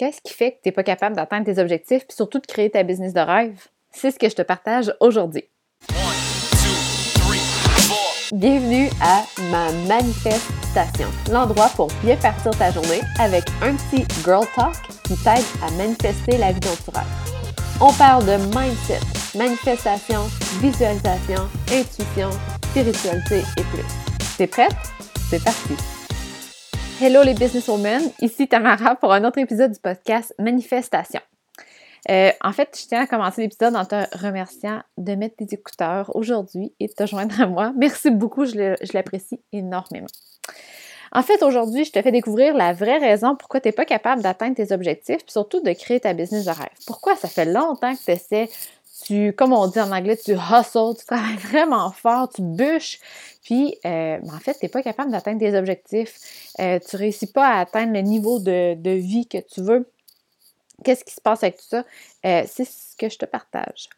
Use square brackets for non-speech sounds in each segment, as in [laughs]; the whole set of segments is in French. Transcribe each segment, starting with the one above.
Qu'est-ce qui fait que tu n'es pas capable d'atteindre tes objectifs et surtout de créer ta business de rêve? C'est ce que je te partage aujourd'hui. Bienvenue à ma manifestation, l'endroit pour bien partir ta journée avec un petit girl talk qui t'aide à manifester la vie dont tu. On parle de mindset, manifestation, visualisation, intuition, spiritualité et plus. T'es prête? C'est parti! Hello les businesswomen, ici Tamara pour un autre épisode du podcast Manifestation. Euh, en fait, je tiens à commencer l'épisode en te remerciant de mettre tes écouteurs aujourd'hui et de te joindre à moi. Merci beaucoup, je l'apprécie énormément. En fait, aujourd'hui, je te fais découvrir la vraie raison pourquoi tu n'es pas capable d'atteindre tes objectifs, puis surtout de créer ta business de rêve. Pourquoi ça fait longtemps que tu essaies, comme on dit en anglais, tu hustles, tu travailles [laughs] vraiment fort, tu bûches, puis, euh, ben, en fait, tu n'es pas capable d'atteindre tes objectifs. Euh, tu ne réussis pas à atteindre le niveau de, vie que tu veux. Qu'est-ce qui se passe avec tout ça? Euh, c'est ce que je te partage.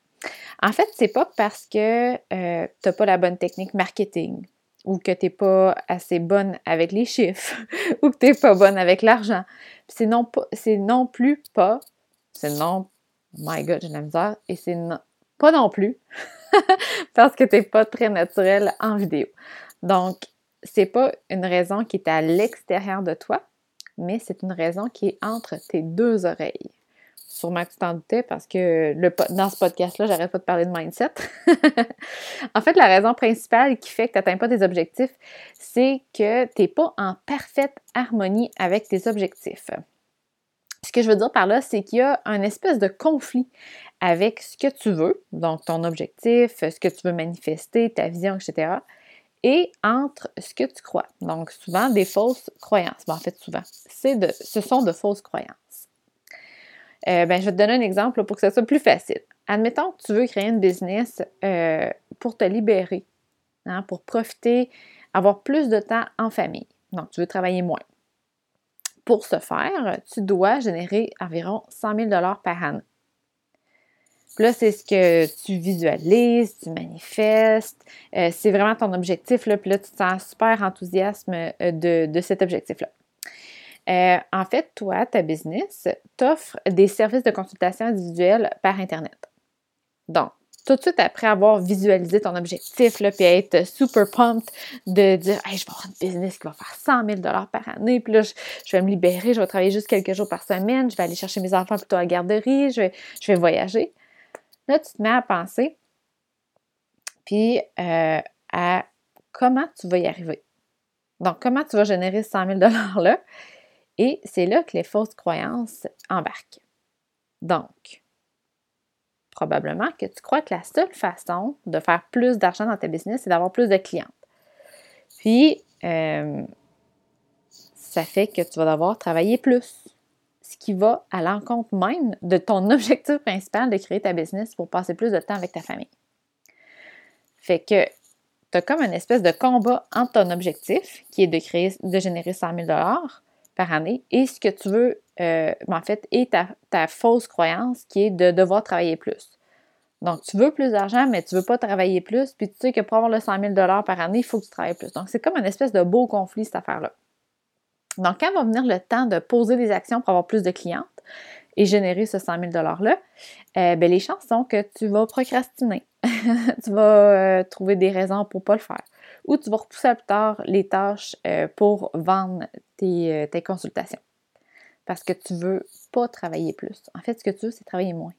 En fait, c'est pas parce que tu n'as pas la bonne technique marketing ou que tu n'es pas assez bonne avec les chiffres [laughs] ou que tu n'es pas bonne avec l'argent. C'est non, non plus pas, c'est non, my God, j'ai la misère, et c'est pas non plus [laughs] parce que tu n'es pas très naturel en vidéo. Donc, c'est pas une raison qui est à l'extérieur de toi, mais c'est une raison qui est entre tes deux oreilles. Sûrement que tu t'en doutais parce que dans ce podcast-là, j'arrête pas de parler de mindset. [laughs] en fait, la raison principale qui fait que tu n'atteins pas tes objectifs, c'est que tu n'es pas en parfaite harmonie avec tes objectifs. Ce que je veux dire par là, c'est qu'il y a un espèce de conflit avec ce que tu veux, donc ton objectif, ce que tu veux manifester, ta vision, etc., et entre ce que tu crois. Donc, souvent, des fausses croyances. en fait, souvent, de, ce sont de fausses croyances. Euh, ben, je vais te donner un exemple pour que ça soit plus facile. Admettons que tu veux créer une business euh, pour te libérer, hein, pour profiter, avoir plus de temps en famille. Donc, tu veux travailler moins. Pour ce faire, tu dois générer environ 100 000 par an. Puis là, c'est ce que tu visualises, tu manifestes, euh, c'est vraiment ton objectif, là, puis là, tu te sens super enthousiasme euh, de, cet objectif-là. Euh, en fait, toi, ta business t'offre des services de consultation individuelle par Internet. Donc, tout de suite après avoir visualisé ton objectif, là, puis être super pumped de dire hey, je vais avoir une business qui va faire 100 000 par année, puis là, je, vais me libérer, je vais travailler juste quelques jours par semaine, je vais aller chercher mes enfants plutôt à la garderie, je vais, je vais voyager. Là, tu te mets à penser, puis euh, à comment tu vas y arriver. Donc, comment tu vas générer 100 000 là? Et c'est là que les fausses croyances embarquent. Donc, probablement que tu crois que la seule façon de faire plus d'argent dans ta business, c'est d'avoir plus de clientes. Puis, euh, ça fait que tu vas devoir travailler plus ce qui va à l'encontre même de ton [laughs] objectif principal de créer ta business pour passer plus de temps avec ta famille. Fait que tu as comme une espèce de combat entre ton objectif, qui est de créer, de générer 100 000 par année, et ce que tu veux, euh, en fait, et ta, fausse croyance qui est de devoir travailler plus. Donc, tu veux plus d'argent, mais tu ne veux pas travailler plus, puis tu sais que pour avoir le 100 000 par année, il faut que tu travailles plus. Donc, c'est comme une espèce de beau conflit, cette affaire-là. Donc, quand va venir le temps de poser des actions pour avoir plus de clientes et générer ce 100 000 $-là, euh, ben, les chances sont que tu vas procrastiner. [laughs] tu vas euh, trouver des raisons pour ne pas le faire. Ou tu vas repousser plus tard les tâches euh, pour vendre tes, tes, consultations. Parce que tu veux pas travailler plus. En fait, ce que tu veux, c'est travailler moins.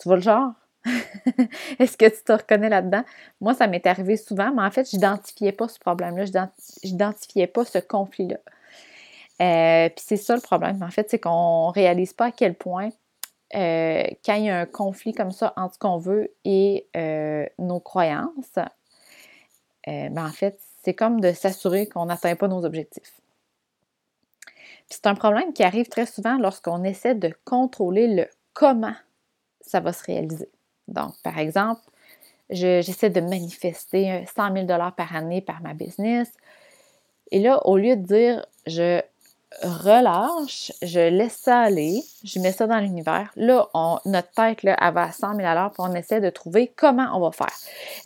Tu vois le genre? [laughs] Est-ce que tu te reconnais là-dedans? Moi, ça m'est arrivé souvent, mais en fait, je n'identifiais pas ce problème-là, je n'identifiais pas ce conflit-là. Euh, puis c'est ça le problème, en fait, c'est qu'on réalise pas à quel point, euh, quand il y a un conflit comme ça entre ce qu'on veut et euh, nos croyances, ben en fait, c'est comme de s'assurer qu'on n'atteint pas nos objectifs. C'est un problème qui arrive très souvent lorsqu'on essaie de contrôler le comment ça va se réaliser. Donc, par exemple, j'essaie de manifester 100 000 par année par ma business. Et là, au lieu de dire je relâche, je laisse ça aller, je mets ça dans l'univers. Là, notre tête, là, elle va à 100 000 à puis on essaie de trouver comment on va faire.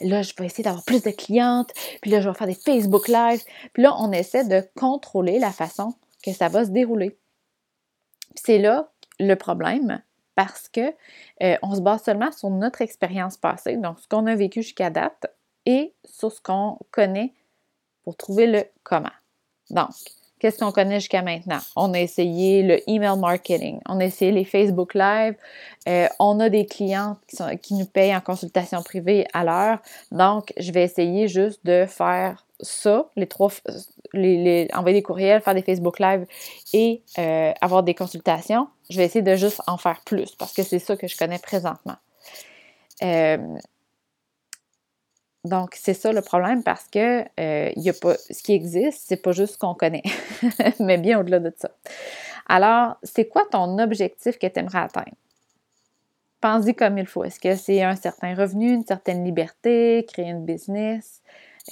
Là, je vais essayer d'avoir plus de clientes, puis là, je vais faire des Facebook Live, puis là, on essaie de contrôler la façon que ça va se dérouler. c'est là le problème parce que euh, on se base seulement sur notre expérience passée, donc ce qu'on a vécu jusqu'à date, et sur ce qu'on connaît pour trouver le comment. Donc, qu'est-ce qu'on connaît jusqu'à maintenant? On a essayé le email marketing, on a essayé les Facebook Live, euh, on a des clients qui, nous payent en consultation privée à l'heure. Donc, je vais essayer juste de faire ça, les trois, envoyer des courriels, faire des Facebook Live et euh, avoir des consultations, je vais essayer de juste en faire plus parce que c'est ça que je connais présentement. Euh, donc, c'est ça le problème parce que euh, y a pas, ce qui existe, c'est pas juste ce qu'on connaît, [laughs] mais bien au-delà de ça. Alors, c'est quoi ton objectif que tu aimerais atteindre? Pense-y comme il faut. Est-ce que c'est un certain revenu, une certaine liberté, créer une business,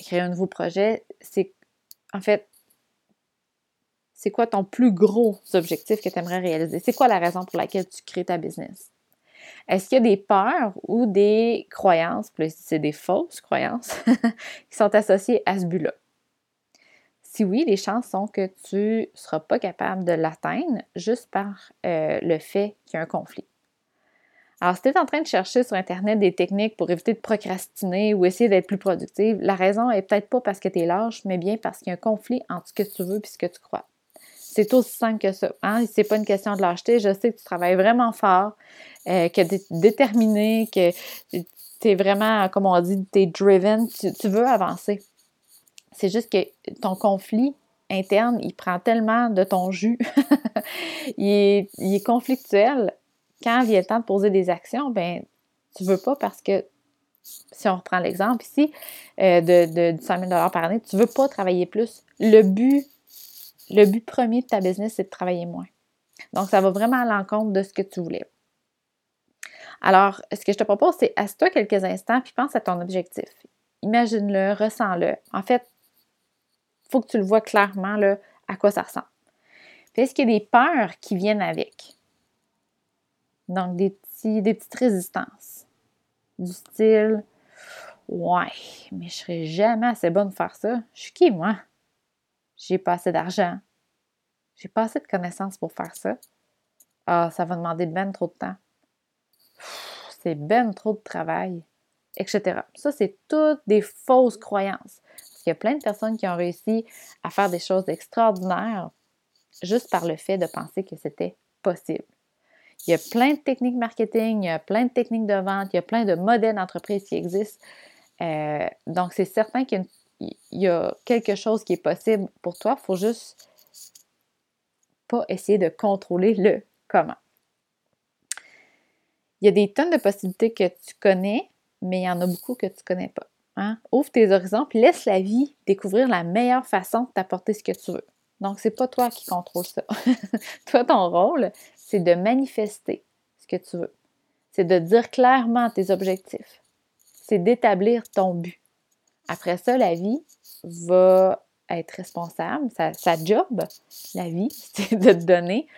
créer un nouveau projet? C'est en fait, c'est quoi ton plus gros objectif que tu aimerais réaliser? C'est quoi la raison pour laquelle tu crées ta business? Est-ce qu'il y a des peurs ou des croyances, plus c'est des fausses croyances, [laughs] qui sont associées à ce but-là? Si oui, les chances sont que tu ne seras pas capable de l'atteindre juste par euh, le fait qu'il y a un conflit. Alors, si tu es en train de chercher sur Internet des techniques pour éviter de procrastiner ou essayer d'être plus productive, la raison est peut-être pas parce que tu es lâche, mais bien parce qu'il y a un conflit entre ce que tu veux et ce que tu crois. C'est aussi simple que ça. Hein? C'est pas une question de lâcheté. Je sais que tu travailles vraiment fort, euh, que tu es déterminé, que tu es vraiment, comme on dit, tu es driven, tu, veux avancer. C'est juste que ton conflit interne, il prend tellement de ton jus, [laughs] il, est, il, est, conflictuel quand vient le temps de poser des actions, ben tu veux pas parce que si on reprend l'exemple ici euh, de, de 5 000 par année, tu veux pas travailler plus. Le but, le but premier de ta business, c'est de travailler moins. Donc, ça va vraiment à l'encontre de ce que tu voulais. Alors, ce que je te propose, c'est assieds-toi quelques instants puis pense à ton objectif. Imagine-le, ressens-le. En fait, il faut que tu le vois clairement là, à quoi ça ressemble. Est-ce qu'il y a des peurs qui viennent avec? Donc, des, petits, des petites résistances. Du style, ouais, mais je serai jamais assez bonne pour faire ça. Je suis qui, moi? J'ai pas assez d'argent. J'ai pas assez de connaissances pour faire ça. Ah, ça va demander ben trop de temps. C'est ben trop de travail, etc. Ça, c'est toutes des fausses croyances. Parce qu'il y a plein de personnes qui ont réussi à faire des choses extraordinaires juste par le fait de penser que c'était possible. Il y a plein de techniques marketing, il y a plein de techniques de vente, il y a plein de modèles d'entreprise qui existent. Euh, donc, c'est certain qu'il y, a quelque chose qui est possible pour toi. Il faut juste pas essayer de contrôler le comment. Il y a des tonnes de possibilités que tu connais, mais il y en a beaucoup que tu ne connais pas. Hein? Ouvre tes horizons et laisse la vie découvrir la meilleure façon de t'apporter ce que tu veux. Donc, c'est pas toi qui contrôle ça. [laughs] toi, ton rôle, c'est de manifester ce que tu veux. C'est de dire clairement tes objectifs. C'est d'établir ton but. Après ça, la vie va être responsable. Sa, job, la vie, [laughs] c'est de te donner,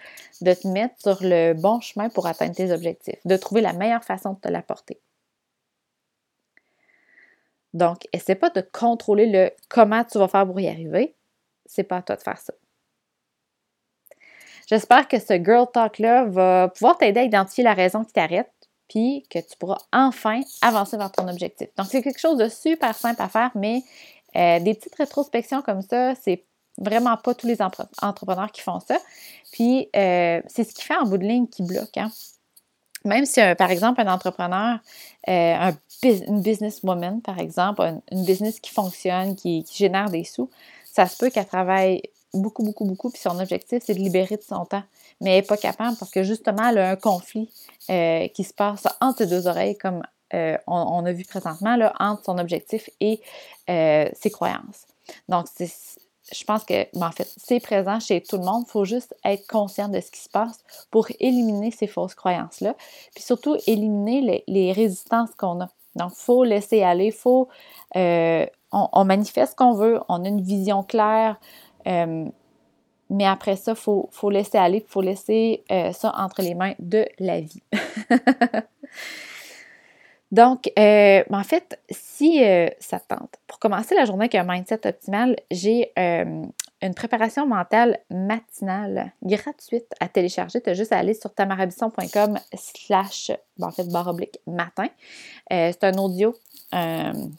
de te mettre sur le bon chemin pour atteindre tes objectifs, de trouver la meilleure façon de te l'apporter. Donc, essaie pas de contrôler le comment tu vas faire pour y arriver c'est pas à toi de faire ça. J'espère que ce Girl Talk-là va pouvoir t'aider à identifier la raison qui t'arrête, puis que tu pourras enfin avancer vers ton objectif. Donc, c'est quelque chose de super simple à faire, mais euh, des petites rétrospections comme ça, c'est vraiment pas tous les entrepreneurs qui font ça. Puis, euh, c'est ce qui fait en bout de ligne qui bloque. Hein. Même si, euh, par exemple, un entrepreneur, un, une businesswoman, par exemple, une, business qui fonctionne, qui génère des sous, ça se peut qu'elle travaille beaucoup, beaucoup, beaucoup, puis son objectif, c'est de libérer de son temps. Mais elle n'est pas capable parce que justement, elle a un conflit euh, qui se passe entre ses deux oreilles, comme euh, on, a vu présentement, là, entre son objectif et euh, ses croyances. Donc, je pense que, ben, en fait, c'est présent chez tout le monde. Il faut juste être conscient de ce qui se passe pour éliminer ces fausses croyances-là. Puis surtout, éliminer les, les résistances qu'on a. Donc, il faut laisser aller, faut on, manifeste ce qu'on veut, on a une vision claire, euh, mais après ça, il faut, laisser aller, il faut laisser euh, ça entre les mains de la vie. [laughs] Donc, euh, en fait, si ça tente, pour commencer la journée avec un mindset optimal, j'ai une préparation mentale matinale gratuite à télécharger. Tu as juste à aller sur tamarabisson.com slash, en fait, barre oblique matin. C'est un audio, un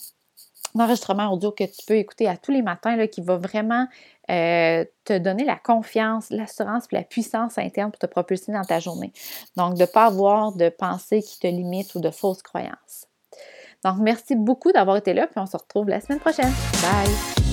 enregistrement audio que tu peux écouter à tous les matins qui va vraiment euh, te donner la confiance, l'assurance la puissance interne pour te propulser dans ta journée. Donc, de ne pas avoir de pensées qui te limitent ou de fausses croyances. Donc, merci beaucoup d'avoir été là, puis on se retrouve la semaine prochaine. Bye!